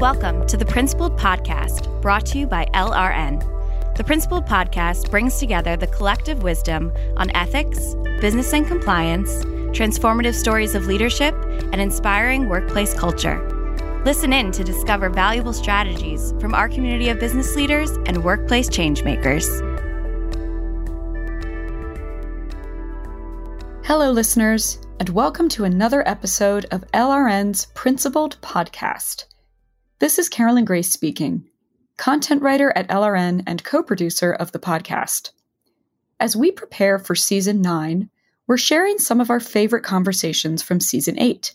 Welcome to the Principled Podcast, brought to you by LRN. The Principled Podcast brings together the collective wisdom on ethics, business and compliance, transformative stories of leadership, and inspiring workplace culture. Listen in to discover valuable strategies from our community of business leaders and workplace changemakers. Hello, listeners, and welcome to another episode of LRN's Principled Podcast. This is Carolyn Grace speaking, content writer at LRN and co producer of the podcast. As we prepare for season nine, we're sharing some of our favorite conversations from season eight.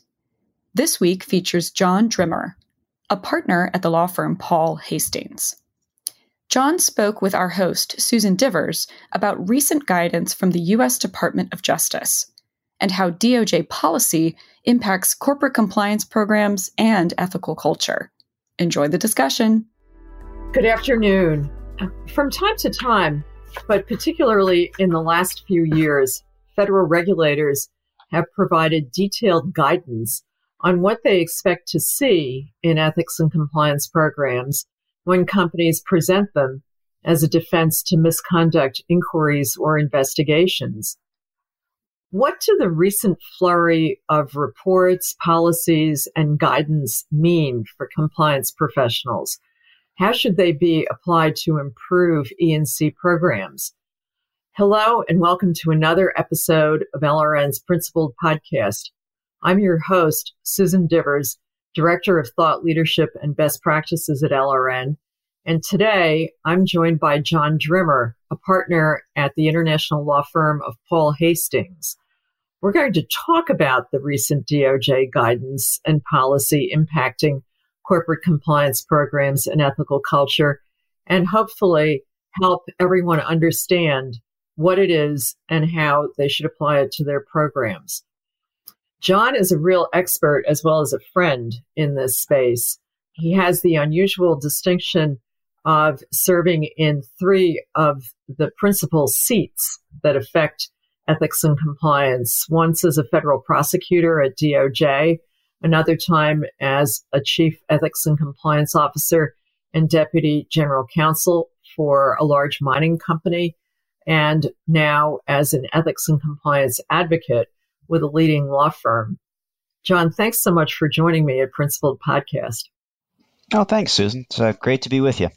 This week features John Drimmer, a partner at the law firm Paul Hastings. John spoke with our host, Susan Divers, about recent guidance from the U.S. Department of Justice and how DOJ policy impacts corporate compliance programs and ethical culture. Enjoy the discussion. Good afternoon. From time to time, but particularly in the last few years, federal regulators have provided detailed guidance on what they expect to see in ethics and compliance programs when companies present them as a defense to misconduct inquiries or investigations. What do the recent flurry of reports, policies, and guidance mean for compliance professionals? How should they be applied to improve E&C programs? Hello, and welcome to another episode of LRN's Principled Podcast. I'm your host, Susan Divers, Director of Thought Leadership and Best Practices at LRN. And today I'm joined by John Drimmer, a partner at the international law firm of Paul Hastings. We're going to talk about the recent DOJ guidance and policy impacting corporate compliance programs and ethical culture, and hopefully help everyone understand what it is and how they should apply it to their programs. John is a real expert as well as a friend in this space. He has the unusual distinction of serving in three of the principal seats that affect ethics and compliance, once as a federal prosecutor at DOJ, another time as a chief ethics and compliance officer and deputy general counsel for a large mining company, and now as an ethics and compliance advocate with a leading law firm. John, thanks so much for joining me at Principled Podcast. Oh, thanks, Susan. It's uh, great to be with you.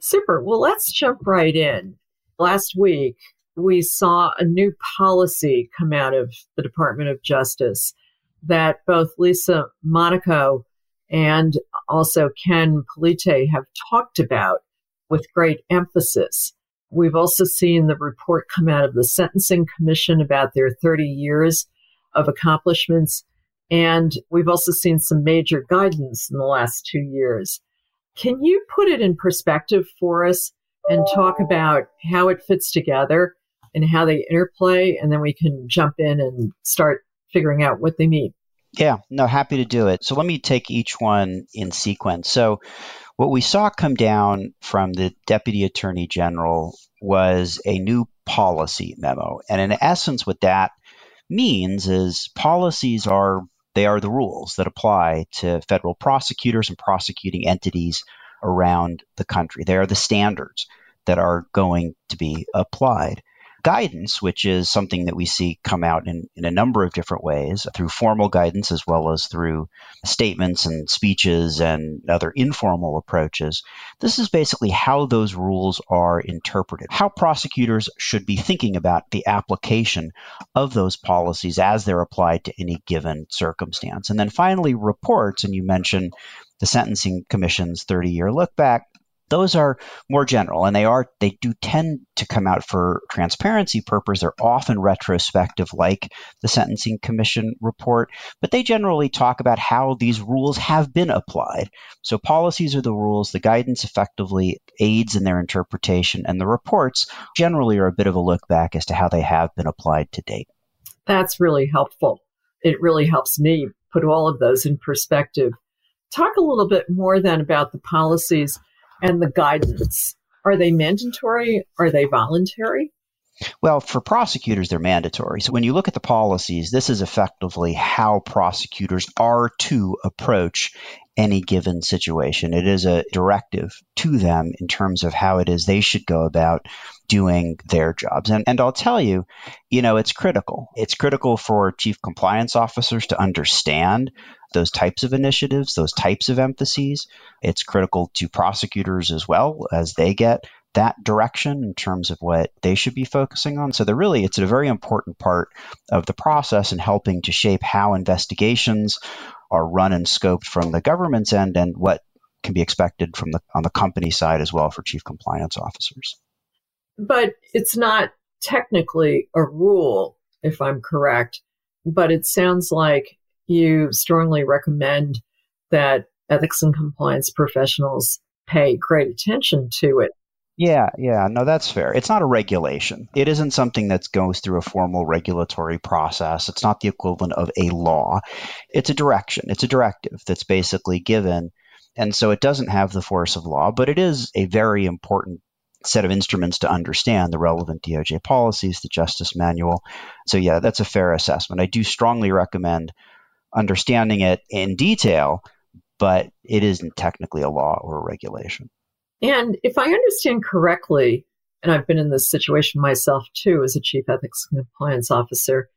Super. Well, let's jump right in. Last week, we saw a new policy come out of the Department of Justice that both Lisa Monaco and also Ken Polite have talked about with great emphasis. We've also seen the report come out of the Sentencing Commission about their 30 years of accomplishments. And we've also seen some major guidance in the last two years. Can you put it in perspective for us and talk about how it fits together and how they interplay, and then we can jump in and start figuring out what they mean. Yeah, no, happy to do it. So let me take each one in sequence. So, what we saw come down from the Deputy Attorney General was a new policy memo. And in essence, what that means is policies are they are the rules that apply to federal prosecutors and prosecuting entities around the country. They are the standards that are going to be applied guidance, which is something that we see come out in, in a number of different ways through formal guidance as well as through statements and speeches and other informal approaches. This is basically how those rules are interpreted, how prosecutors should be thinking about the application of those policies as they're applied to any given circumstance. And then finally, reports, and you mentioned the Sentencing Commission's 30 year look back those are more general and they are they do tend to come out for transparency purposes. They're often retrospective like the sentencing commission report but they generally talk about how these rules have been applied. So policies are the rules. The guidance effectively aids in their interpretation and the reports generally are a bit of a look back as to how they have been applied to date. That's really helpful. It really helps me put all of those in perspective. Talk a little bit more then about the policies and the guidance? Are they mandatory? Are they voluntary? Well, for prosecutors, they're mandatory. So when you look at the policies, this is effectively how prosecutors are to approach any given situation. It is a directive to them in terms of how it is they should go about doing their jobs. And, and I'll tell you, you know, it's critical. It's critical for chief compliance officers to understand those types of initiatives, those types of emphases. It's critical to prosecutors as well as they get that direction in terms of what they should be focusing on. So they're really it's a very important part of the process in helping to shape how investigations are run and scoped from the government's end and what can be expected from the on the company side as well for chief compliance officers. But it's not technically a rule, if I'm correct. But it sounds like you strongly recommend that ethics and compliance professionals pay great attention to it. Yeah, yeah, no, that's fair. It's not a regulation. It isn't something that goes through a formal regulatory process. It's not the equivalent of a law. It's a direction, it's a directive that's basically given. And so it doesn't have the force of law, but it is a very important set of instruments to understand the relevant DOJ policies, the Justice Manual. So, yeah, that's a fair assessment. I do strongly recommend understanding it in detail, but it isn't technically a law or a regulation. And if I understand correctly, and I've been in this situation myself too as a chief ethics and compliance officer,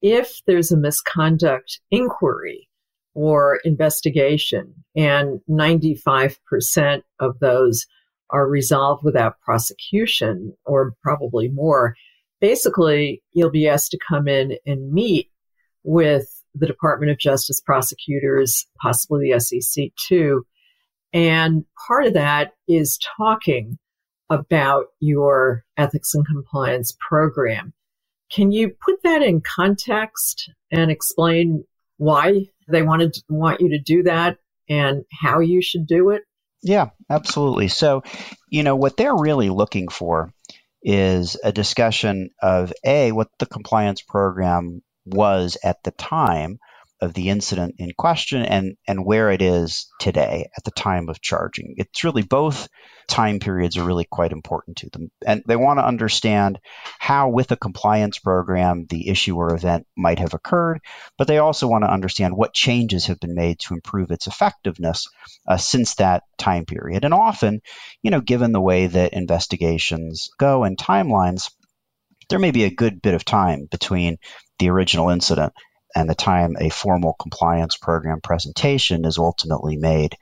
if there's a misconduct inquiry or investigation, and 95% of those are resolved without prosecution or probably more, basically you'll be asked to come in and meet with the Department of Justice prosecutors, possibly the SEC too. And part of that is talking about your ethics and compliance program. Can you put that in context and explain why they wanted want you to do that and how you should do it? Yeah, absolutely. So, you know, what they're really looking for is a discussion of A, what the compliance program was at the time of the incident in question and, and where it is today at the time of charging. It's really both time periods are really quite important to them. And they want to understand how, with a compliance program, the issue or event might have occurred, but they also want to understand what changes have been made to improve its effectiveness uh, since that time period. And often, you know, given the way that investigations go and timelines, there may be a good bit of time between the original incident and the time a formal compliance program presentation is ultimately made.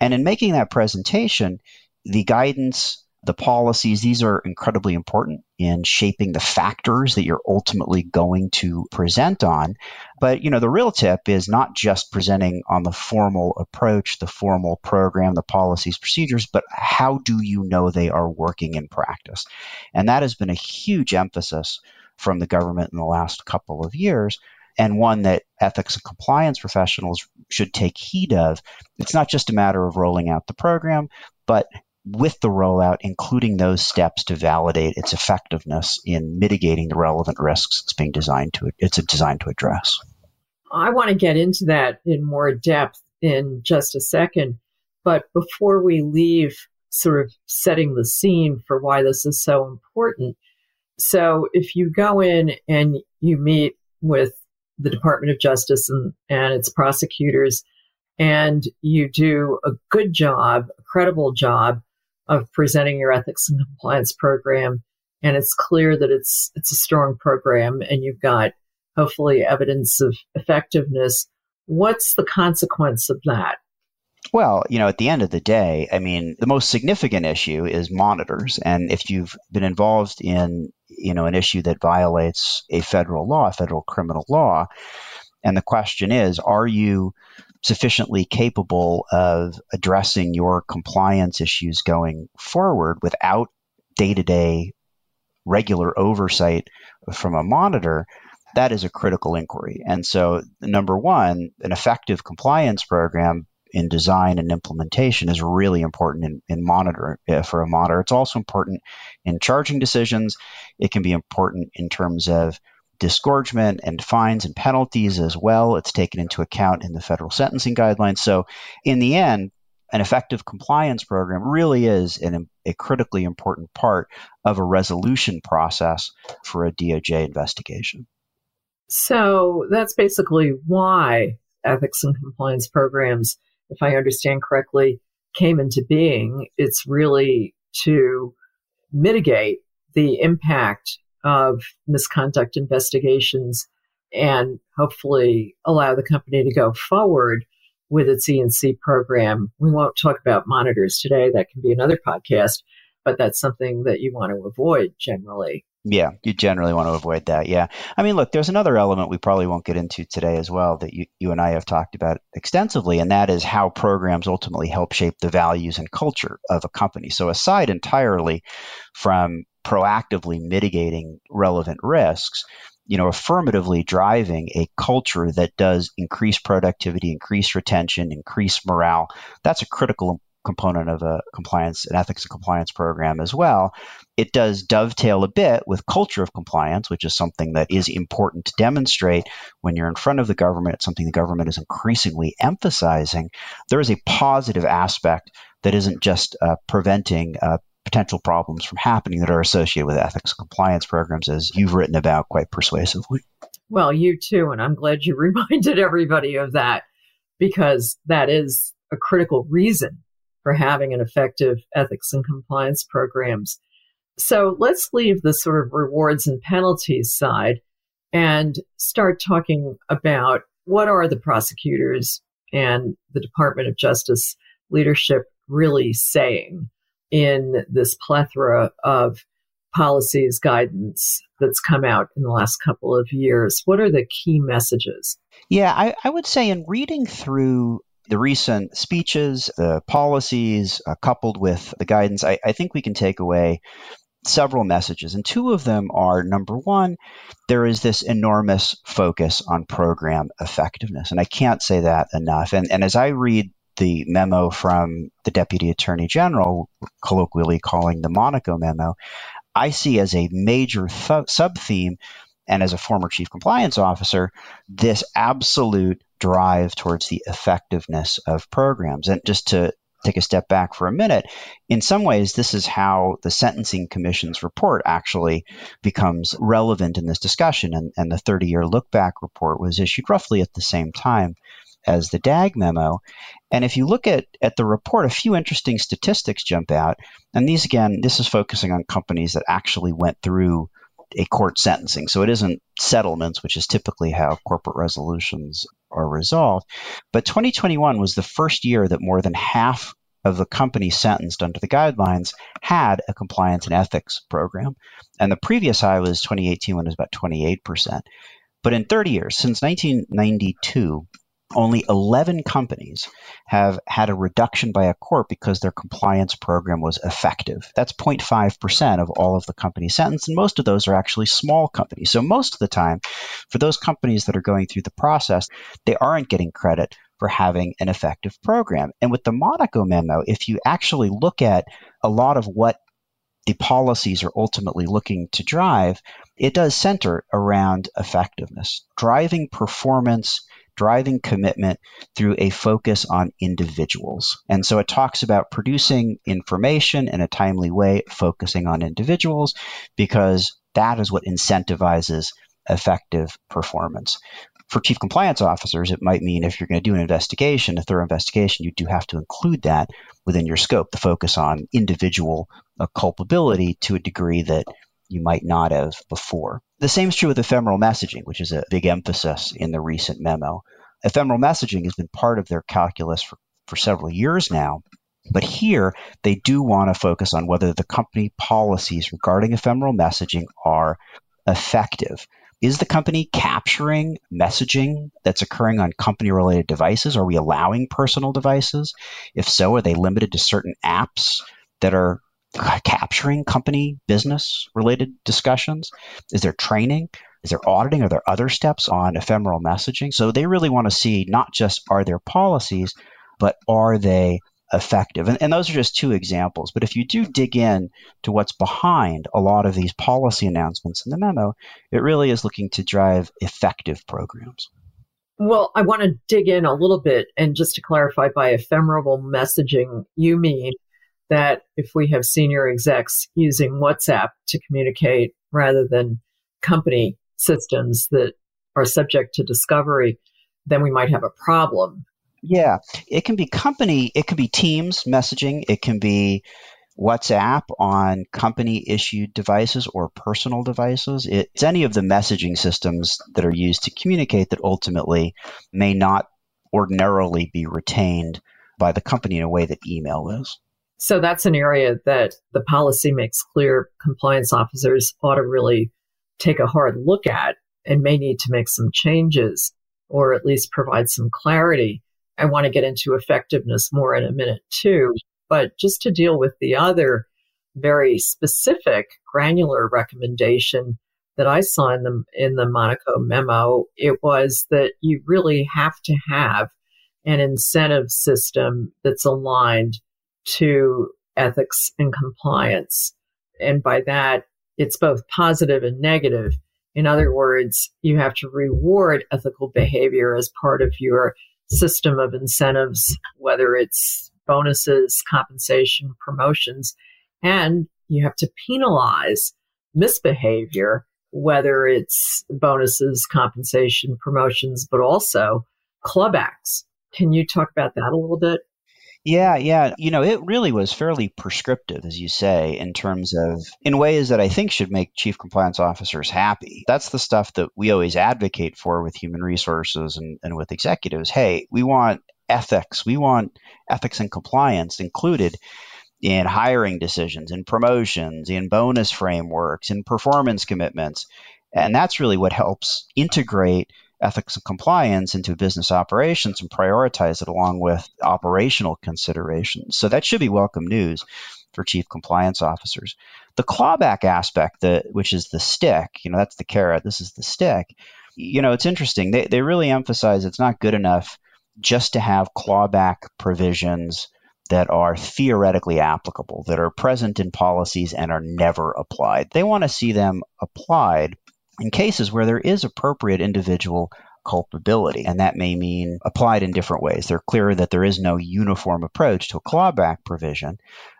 And in making that presentation, the guidance, the policies, these are incredibly important in shaping the factors that you're ultimately going to present on. But, you know, the real tip is not just presenting on the formal approach, the formal program, the policies, procedures, but how do you know they are working in practice? And that has been a huge emphasis from the government in the last couple of years and one that ethics and compliance professionals should take heed of. It's not just a matter of rolling out the program, but with the rollout, including those steps to validate its effectiveness in mitigating the relevant risks it's being designed to it's designed to address. I want to get into that in more depth in just a second, but before we leave sort of setting the scene for why this is so important. So if you go in and you meet with the Department of Justice and, and its prosecutors, and you do a good job, a credible job of presenting your ethics and compliance program, and it's clear that it's it's a strong program, and you've got hopefully evidence of effectiveness. What's the consequence of that? Well, you know, at the end of the day, I mean, the most significant issue is monitors. And if you've been involved in, you know, an issue that violates a federal law, a federal criminal law, and the question is, are you sufficiently capable of addressing your compliance issues going forward without day to day regular oversight from a monitor? That is a critical inquiry. And so, number one, an effective compliance program in design and implementation is really important in, in monitor uh, for a monitor. It's also important in charging decisions. It can be important in terms of disgorgement and fines and penalties as well. It's taken into account in the federal sentencing guidelines. So, in the end, an effective compliance program really is an, a critically important part of a resolution process for a DOJ investigation. So, that's basically why ethics and compliance programs if I understand correctly, came into being, it's really to mitigate the impact of misconduct investigations and hopefully allow the company to go forward with its E&C program. We won't talk about monitors today. That can be another podcast, but that's something that you want to avoid generally. Yeah, you generally want to avoid that. Yeah. I mean, look, there's another element we probably won't get into today as well that you, you and I have talked about extensively, and that is how programs ultimately help shape the values and culture of a company. So, aside entirely from proactively mitigating relevant risks, you know, affirmatively driving a culture that does increase productivity, increase retention, increase morale, that's a critical component of a compliance and ethics and compliance program as well. It does dovetail a bit with culture of compliance, which is something that is important to demonstrate when you're in front of the government. It's something the government is increasingly emphasizing. There is a positive aspect that isn't just uh, preventing uh, potential problems from happening that are associated with ethics and compliance programs, as you've written about quite persuasively. Well, you too, and I'm glad you reminded everybody of that because that is a critical reason for having an effective ethics and compliance programs. So let's leave the sort of rewards and penalties side and start talking about what are the prosecutors and the Department of Justice leadership really saying in this plethora of policies, guidance that's come out in the last couple of years? What are the key messages? Yeah, I, I would say in reading through the recent speeches, the policies, uh, coupled with the guidance, I, I think we can take away several messages. And two of them are number one, there is this enormous focus on program effectiveness. And I can't say that enough. And, and as I read the memo from the Deputy Attorney General, colloquially calling the Monaco memo, I see as a major th- sub theme and as a former chief compliance officer, this absolute drive towards the effectiveness of programs. And just to take a step back for a minute, in some ways, this is how the Sentencing Commission's report actually becomes relevant in this discussion. And, and the 30 year look back report was issued roughly at the same time as the DAG memo. And if you look at, at the report, a few interesting statistics jump out. And these, again, this is focusing on companies that actually went through a court sentencing. So it isn't settlements, which is typically how corporate resolutions are resolved. But 2021 was the first year that more than half of the companies sentenced under the guidelines had a compliance and ethics program. And the previous high was 2018 when it was about 28%. But in 30 years, since 1992, only 11 companies have had a reduction by a court because their compliance program was effective. That's 0.5% of all of the companies sentenced, and most of those are actually small companies. So, most of the time, for those companies that are going through the process, they aren't getting credit for having an effective program. And with the Monaco memo, if you actually look at a lot of what the policies are ultimately looking to drive, it does center around effectiveness, driving performance driving commitment through a focus on individuals. And so it talks about producing information in a timely way, focusing on individuals, because that is what incentivizes effective performance. For chief compliance officers, it might mean if you're going to do an investigation, a thorough investigation, you do have to include that within your scope, the focus on individual uh, culpability to a degree that you might not have before. The same is true with ephemeral messaging, which is a big emphasis in the recent memo. Ephemeral messaging has been part of their calculus for, for several years now. But here, they do want to focus on whether the company policies regarding ephemeral messaging are effective. Is the company capturing messaging that's occurring on company related devices? Are we allowing personal devices? If so, are they limited to certain apps that are Uh, capturing company business related discussions? Is there training? Is there auditing? Are there other steps on ephemeral messaging? So they really want to see not just are there policies, but are they effective? And, and those are just two examples. But if you do dig in to what's behind a lot of these policy announcements in the memo, it really is looking to drive effective programs. Well, I want to dig in a little bit and just to clarify by ephemeral messaging, you mean that if we have senior execs using WhatsApp to communicate rather than company systems that are subject to discovery, then we might have a problem. Yeah, it can be company, it can be Teams messaging, it can be WhatsApp on company issued devices or personal devices. It's any of the messaging systems that are used to communicate that ultimately may not ordinarily be retained by the company in a way that email is. So that's an area that the policy makes clear compliance officers ought to really take a hard look at and may need to make some changes or at least provide some clarity. I want to get into effectiveness more in a minute too, but just to deal with the other very specific granular recommendation that I saw in the in the Monaco memo, it was that you really have to have an incentive system that's aligned to ethics and compliance. And by that, it's both positive and negative. In other words, you have to reward ethical behavior as part of your system of incentives, whether it's bonuses, compensation, promotions, and you have to penalize misbehavior, whether it's bonuses, compensation, promotions, but also clawbacks. Can you talk about that a little bit? Yeah, yeah. You know, it really was fairly prescriptive, as you say, in terms of, in ways that I think should make chief compliance officers happy. That's the stuff that we always advocate for with human resources and, and with executives. Hey, we want ethics, we want ethics and compliance included in hiring decisions, in promotions, in bonus frameworks, in performance commitments. And that's really what helps integrate ethics and compliance into business operations and prioritize it along with operational considerations. So that should be welcome news for chief compliance officers. The clawback aspect, which is the stick, you know, that's the carrot, this is the stick. You know, it's interesting. They, they really emphasize it's not good enough just to have clawback provisions that are theoretically applicable, that are present in policies and are never applied. They want to see them applied in cases where there is appropriate individual culpability. And that may mean applied in different ways. They're clear that there is no uniform approach to a clawback provision,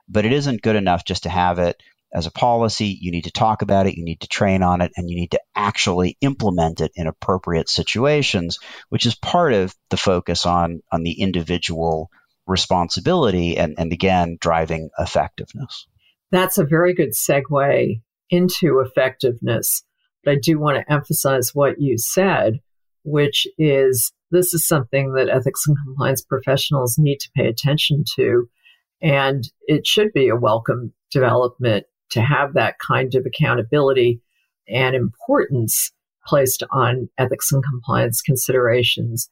but it isn't good enough just to have it as a policy. You need to talk about it, you need to train on it, and you need to actually implement it in appropriate situations, which is part of the focus on, on the individual responsibility and, and again, driving effectiveness. That's a very good segue into effectiveness. But I do want to emphasize what you said, which is this is something that ethics and compliance professionals need to pay attention to. And it should be a welcome development to have that kind of accountability and importance placed on ethics and compliance considerations.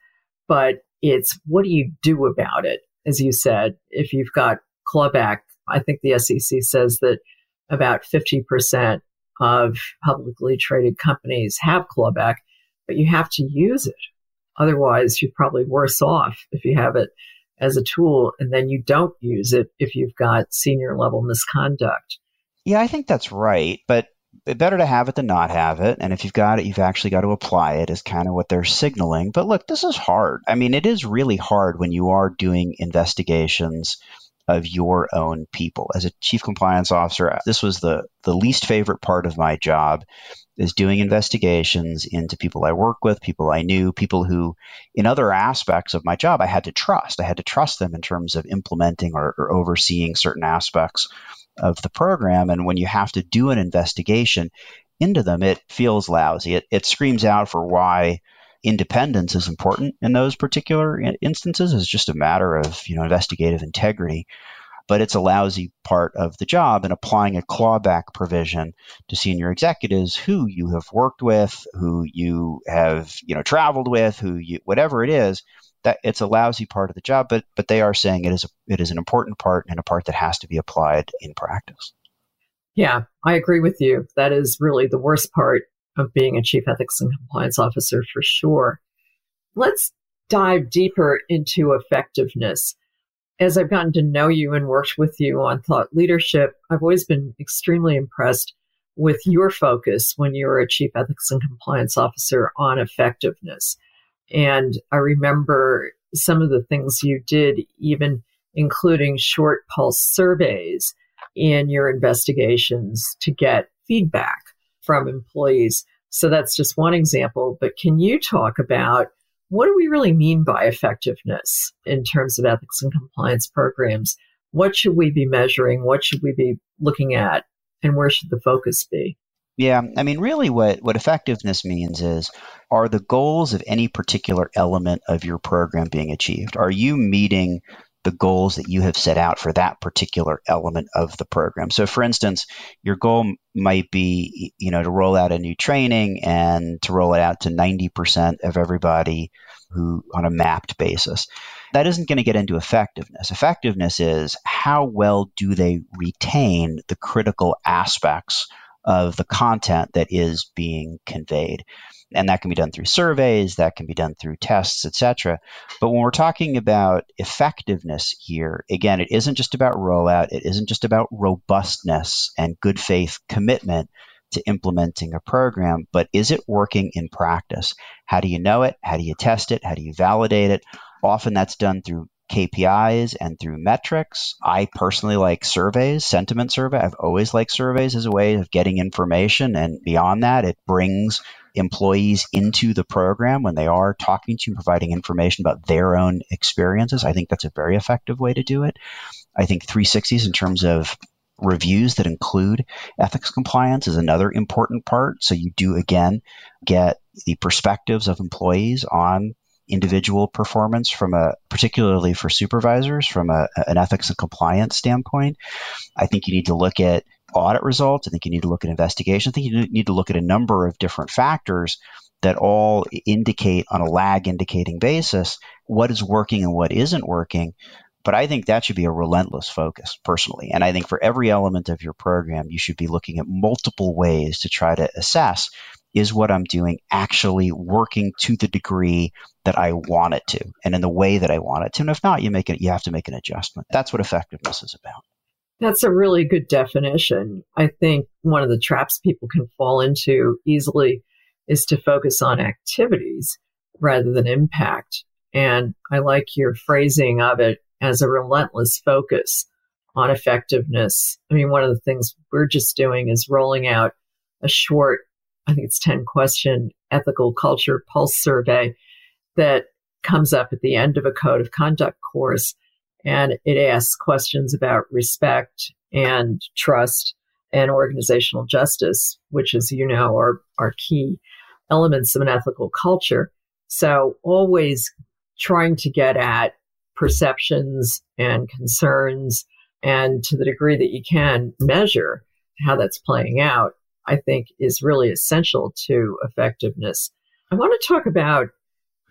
But it's what do you do about it? As you said, if you've got clawback, I think the SEC says that about 50% of publicly traded companies have clawback, but you have to use it. Otherwise, you're probably worse off if you have it as a tool and then you don't use it if you've got senior level misconduct. Yeah, I think that's right. But better to have it than not have it. And if you've got it, you've actually got to apply it, is kind of what they're signaling. But look, this is hard. I mean, it is really hard when you are doing investigations of your own people. As a chief compliance officer, this was the, the least favorite part of my job is doing investigations into people I work with, people I knew, people who in other aspects of my job I had to trust. I had to trust them in terms of implementing or, or overseeing certain aspects of the program. And when you have to do an investigation into them, it feels lousy. It, it screams out for why independence is important in those particular instances. Is just a matter of you know investigative integrity. But it's a lousy part of the job and applying a clawback provision to senior executives who you have worked with who you have you know traveled with who you whatever it is that it's a lousy part of the job but but they are saying it is a, it is an important part and a part that has to be applied in practice. Yeah i agree with you. That is really the worst part of being a chief ethics and compliance officer for sure. Let's dive deeper into effectiveness. As I've gotten to know you and worked with you on thought leadership, I've always been extremely impressed with your focus when you were a chief ethics and compliance officer on effectiveness. And I remember some of the things you did, even including short pulse surveys in your investigations to get feedback from employees. So that's just one example. But can you talk about what do we really mean by effectiveness in terms of ethics and compliance programs? What should we be measuring? What should we be looking at? And where should the focus be? Yeah, I mean, really, what, what effectiveness means is are the goals of any particular element of your program being achieved? Are you meeting the goals that you have set out for that particular element of the program. So for instance, your goal might be, you know, to roll out a new training and to roll it out to 90% of everybody who on a mapped basis. That isn't going to get into effectiveness. Effectiveness is how well do they retain the critical aspects of the content that is being conveyed. And that can be done through surveys that can be done through tests etc but when we're talking about effectiveness here again it isn't just about rollout it isn't just about robustness and good faith commitment to implementing a program but is it working in practice? How do you know it? How do you test it? How do you validate it? Often that's done through KPIs and through metrics. I personally like surveys, sentiment survey. I've always liked surveys as a way of getting information. And beyond that, it brings employees into the program when they are talking to you, providing information about their own experiences. I think that's a very effective way to do it. I think 360s in terms of reviews that include ethics compliance is another important part. So you do again get the perspectives of employees on individual performance from a particularly for supervisors from a, an ethics and compliance standpoint. I think you need to look at audit results. I think you need to look at investigations. I think you need to look at a number of different factors that all indicate on a lag indicating basis what is working and what isn't working. But I think that should be a relentless focus personally. And I think for every element of your program, you should be looking at multiple ways to try to assess is what I'm doing actually working to the degree that I want it to and in the way that I want it to. And if not, you make it you have to make an adjustment. That's what effectiveness is about. That's a really good definition. I think one of the traps people can fall into easily is to focus on activities rather than impact. And I like your phrasing of it as a relentless focus on effectiveness. I mean, one of the things we're just doing is rolling out a short I think it's 10 question ethical culture pulse survey that comes up at the end of a code of conduct course. And it asks questions about respect and trust and organizational justice, which, as you know, are, are key elements of an ethical culture. So always trying to get at perceptions and concerns and to the degree that you can measure how that's playing out I think is really essential to effectiveness. I want to talk about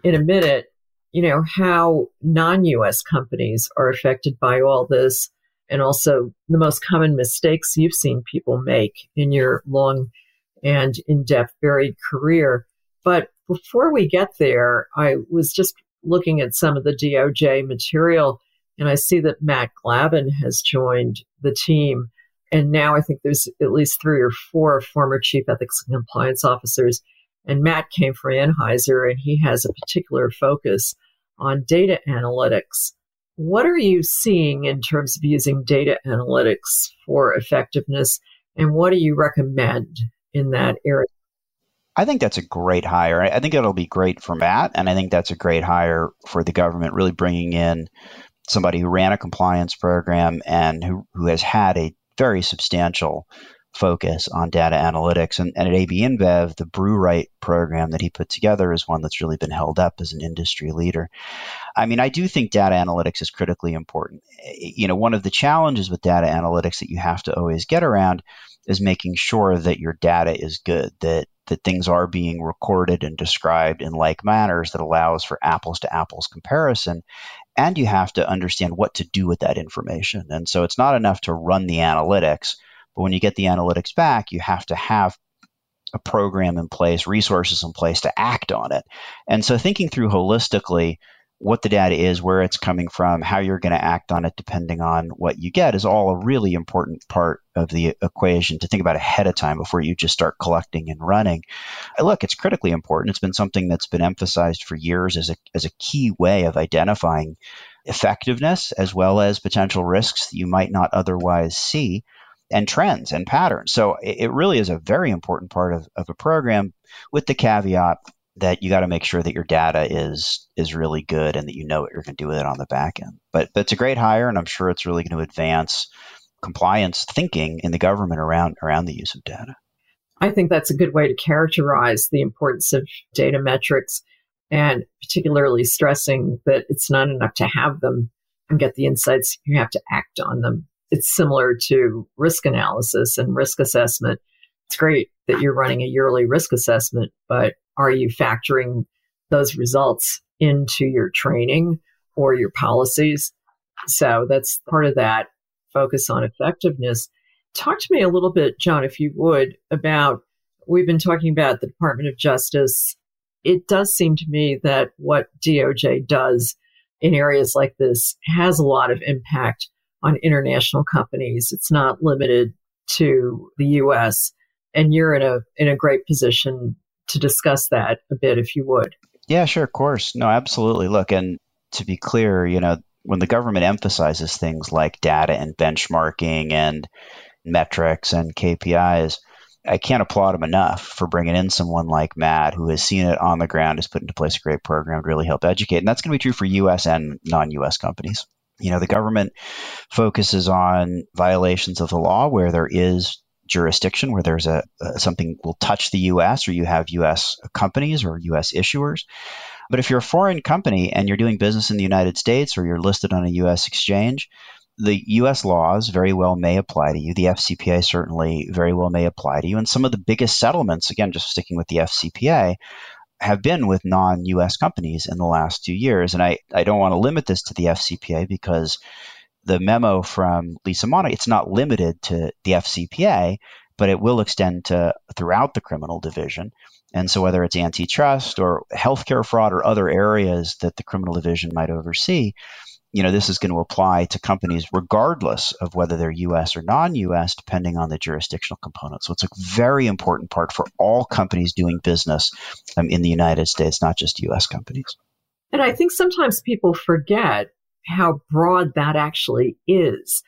in a minute, you know, how non US companies are affected by all this and also the most common mistakes you've seen people make in your long and in depth, varied career. But before we get there, I was just looking at some of the DOJ material and I see that Matt Galvin has joined the team. And now I think there's at least three or four former chief ethics and compliance officers. And Matt came from Anheuser and he has a particular focus on data analytics. What are you seeing in terms of using data analytics for effectiveness? And what do you recommend in that area? I think that's a great hire. I think it'll be great for Matt, and I think that's a great hire for the government, really bringing in somebody who ran a compliance program and who, who has had a very substantial focus on data analytics. And, and, at AB InBev, the Brew Right program that he put together is one that's really been held up as an industry leader. I mean, I do think data analytics is critically important. You know, one of the challenges with data analytics that you have to always get around is making sure that your data is good, that that things are being recorded and described in like manners that allows for apples to apples comparison and you have to understand what to do with that information. And so it's not enough to run the analytics, but when you get the analytics back, you have to have a program in place, resources in place to act on it. And so thinking through holistically what the data is, where it's coming from, how you're going to act on it depending on what you get is all a really important part of the equation to think about ahead of time before you just start collecting and running. Look, it's critically important. It's been something that's been emphasized for years as a, as a key way of identifying effectiveness as well as potential risks that you might not otherwise see and trends and patterns. So it really is a very important part of, of a program with the caveat that you got to make sure that your data is is really good and that you know what you're going to do with it on the back end. But but it's a great hire, and I'm sure it's really going to advance compliance thinking in the government around around the use of data. I think that's a good way to characterize the importance of data metrics and particularly stressing that it's not enough to have them and get the insights, you have to act on them. It's similar to risk analysis and risk assessment. It's great that you're running a yearly risk assessment, but are you factoring those results into your training or your policies? So that's part of that focus on effectiveness. Talk to me a little bit, John, if you would, about we've been talking about the Department of Justice. It does seem to me that what DOJ does in areas like this has a lot of impact on international companies. It's not limited to the US. And you're in a in a great position to discuss that a bit if you would. Yeah, sure, of course. No, absolutely. Look, and to be clear, you know, when the government emphasizes things like data and benchmarking and metrics and KPIs, I can't applaud them enough for bringing in someone like Matt who has seen it on the ground, has put into place a great program to really help educate. And that's going to be true for US and non US companies. You know, the government focuses on violations of the law where there is jurisdiction where there's a, something will touch the US or you have US companies or US issuers. But if you're a foreign company and you're doing business in the United States or you're listed on a US exchange, the US laws very well may apply to you. The FCPA certainly very well may apply to you. And some of the biggest settlements, again, just sticking with the FCPA, have been with non US companies in the last two years. And I, I don't want to limit this to the FCPA because the memo from Lisa Monaco, it's not limited to the FCPA, but it will extend to throughout the criminal division. And so, whether it's antitrust or healthcare fraud or other areas that the criminal division might oversee, you know, this is going to apply to companies regardless of whether they're U.S. or non-U.S., depending on the jurisdictional component. So it's a very important part for all companies doing business um, in the United States, not just U.S. companies. And I think sometimes people forget how broad that actually is.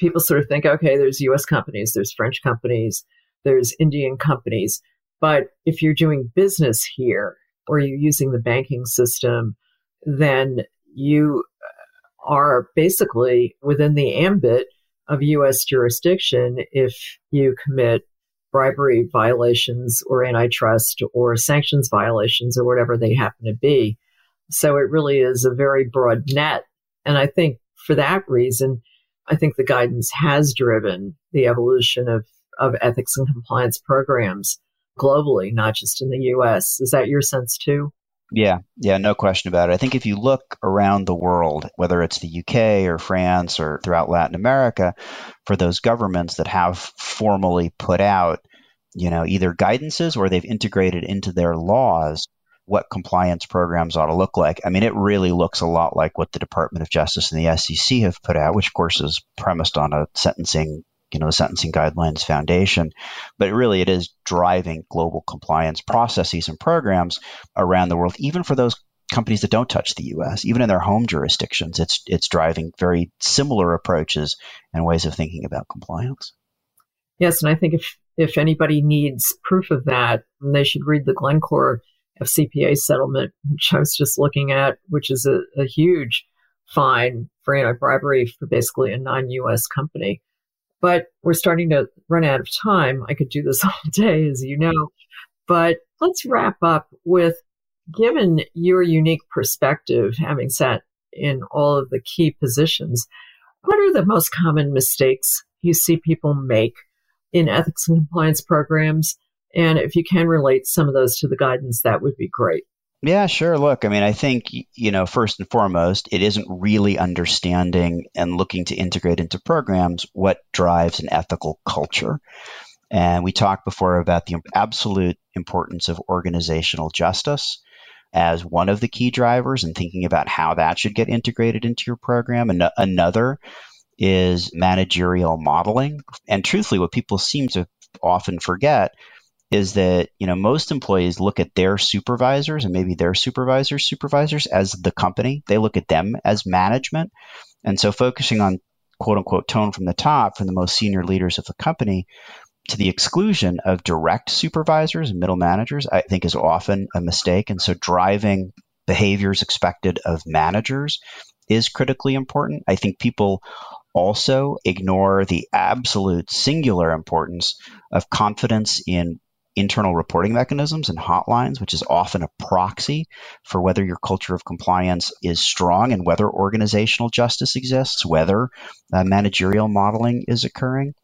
People sort of think, okay, there's US companies, there's French companies, there's Indian companies. But if you're doing business here or you're using the banking system, then you uh, are basically within the ambit of US jurisdiction if you commit bribery violations or antitrust or sanctions violations or whatever they happen to be. So it really is a very broad net and I think for that reason, I think the guidance has driven the evolution of, of ethics and compliance programs globally, not just in the US. Is that your sense too? Yeah, yeah, no question about it. I think if you look around the world, whether it's the UK or France or throughout Latin America, for those governments that have formally put out, you know, either guidances or they've integrated into their laws what compliance programs ought to look like. I mean, it really looks a lot like what the Department of Justice and the SEC have put out, which of course is premised on a sentencing, you know, the sentencing guidelines foundation. But really, it is driving global compliance processes and programs around the world, even for those companies that don't touch the U.S., even in their home jurisdictions. It's it's driving very similar approaches and ways of thinking about compliance. Yes, and I think if if anybody needs proof of that, they should read the Glencore FCPA settlement, which I was just looking at, which is a, a huge fine for anti bribery for basically a non US company. But we're starting to run out of time. I could do this all day, as you know. But let's wrap up with given your unique perspective, having sat in all of the key positions, what are the most common mistakes you see people make in ethics and compliance programs? And if you can relate some of those to the guidance, that would be great. Yeah, sure. Look, I mean, I think, you know, first and foremost, it isn't really understanding and looking to integrate into programs what drives an ethical culture. And we talked before about the absolute importance of organizational justice as one of the key drivers and thinking about how that should get integrated into your program. And another is managerial modeling. And truthfully, what people seem to often forget is that you know most employees look at their supervisors and maybe their supervisors supervisors as the company they look at them as management and so focusing on quote unquote tone from the top from the most senior leaders of the company to the exclusion of direct supervisors and middle managers, I think is often a mistake. And so driving behaviors expected of managers is critically important. I think people also ignore the absolute singular importance of confidence in internal reporting mechanisms and hotlines, which is often a proxy for whether your culture of compliance is strong and whether organizational justice exists, whether uh, managerial modeling is occurring.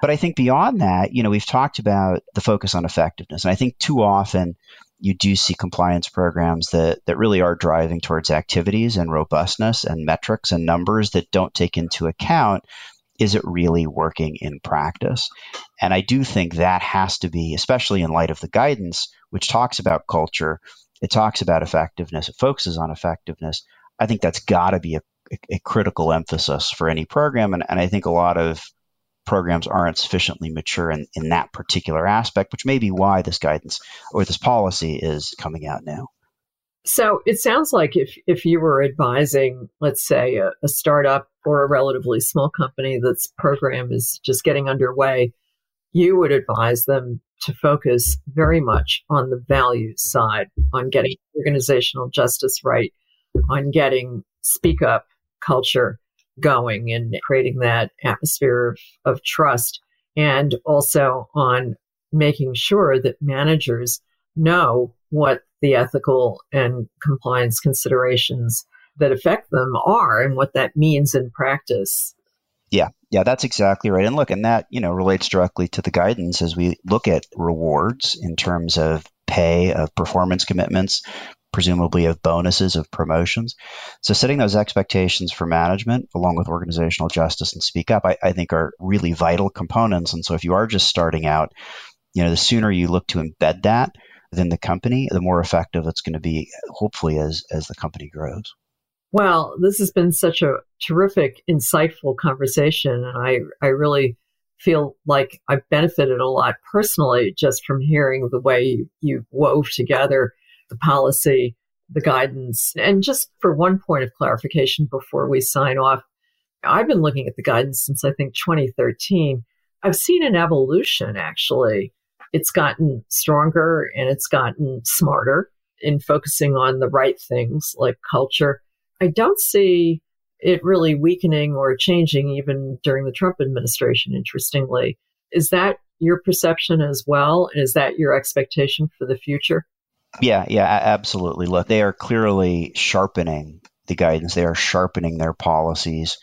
But I think beyond that, you know, we've talked about the focus on effectiveness. And I think too often you do see compliance programs that, that really are driving towards activities and robustness and metrics and numbers that don't take into account is it really working in practice? And I do think that has to be, especially in light of the guidance, which talks about culture, it talks about effectiveness, it focuses on effectiveness. I think that's got to be a, a, critical emphasis for any program. And, and I think a lot of programs aren't sufficiently mature in, in that particular aspect, which may be why this guidance or this policy is coming out now. So it sounds like if, if you were advising, let's say, a, a startup or a relatively small company that's program is just getting underway, you would advise them to focus very much on the value side, on getting organizational justice right, on getting speak up culture going and creating that atmosphere of, of trust, and also on making sure that managers know what the ethical and compliance considerations that affect them are and what that means in practice. Yeah, yeah, that's exactly right. And look, and that, you know, relates directly to the guidance as we look at rewards in terms of pay, of performance commitments, presumably of bonuses, of promotions. So setting those expectations for management along with organizational justice and speak up, I, I think are really vital components. And so if you are just starting out, you know, the sooner you look to embed that within the company, the more effective it's going to be, hopefully, as as the company grows. Well, this has been such a terrific, insightful conversation, and I I really feel like I've benefited a lot personally just from hearing the way you, you wove together the policy, the guidance, and just for one point of clarification before we sign off, I've been looking at the guidance since I think 2013. I've seen an evolution actually it's gotten stronger and it's gotten smarter in focusing on the right things like culture. I don't see it really weakening or changing even during the Trump administration, interestingly. Is that your perception as well? And is that your expectation for the future? Yeah, yeah, absolutely. Look, they are clearly sharpening the guidance, they are sharpening their policies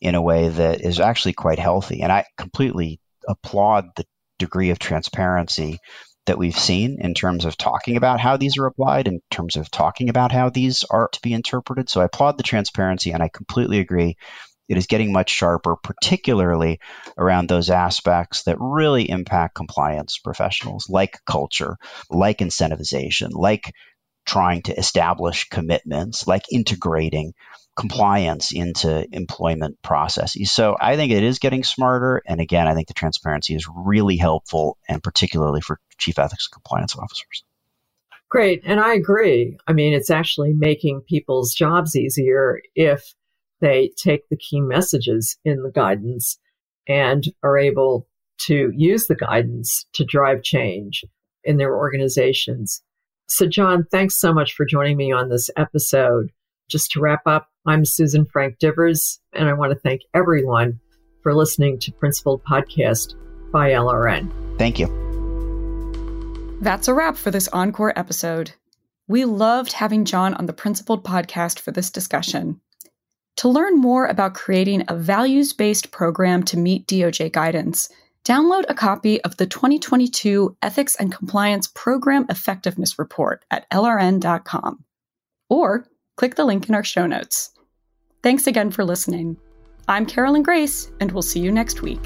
in a way that is actually quite healthy. And I completely applaud the degree of transparency that we've seen in terms of talking about how these are applied, in terms of talking about how these are to be interpreted. So I applaud the transparency and I completely agree. It is getting much sharper, particularly around those aspects that really impact compliance professionals, like culture, like incentivization, like trying to establish commitments, like integrating compliance into employment processes. So I think it is getting smarter. And again, I think the transparency is really helpful, and particularly for chief ethics and compliance officers. Great. And I agree. I mean, it's actually making people's jobs easier if they take the key messages in the guidance and are able to use the guidance to drive change in their organizations. So, John, thanks so much for joining me on this episode. Just to wrap up, I'm Susan Frank Divers, and I want to thank everyone for listening to Principled Podcast by LRN. Thank you. That's a wrap for this encore episode. We loved having John on the Principled Podcast for this discussion. To learn more about creating a values based program to meet DOJ guidance, download a copy of the 2022 Ethics and Compliance Program Effectiveness Report at lrn.com. Or click the link in our show notes. Thanks again for listening. I'm Carolyn Grace, and we'll see you next week.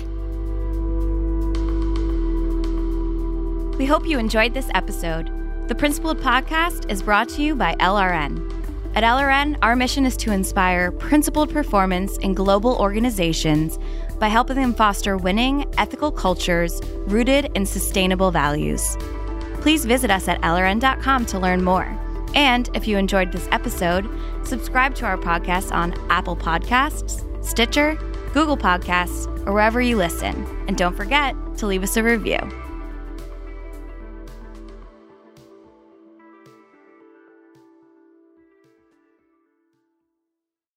We hope you enjoyed this episode. The Principled Podcast is brought to you by LRN. At LRN, our mission is to inspire principled performance in global organizations by helping them foster winning, ethical cultures rooted in sustainable values. Please visit us at lrn.com to learn more. And if you enjoyed this episode, subscribe to our podcast on Apple Podcasts, Stitcher, Google Podcasts, or wherever you listen. And don't forget, to leave us a review.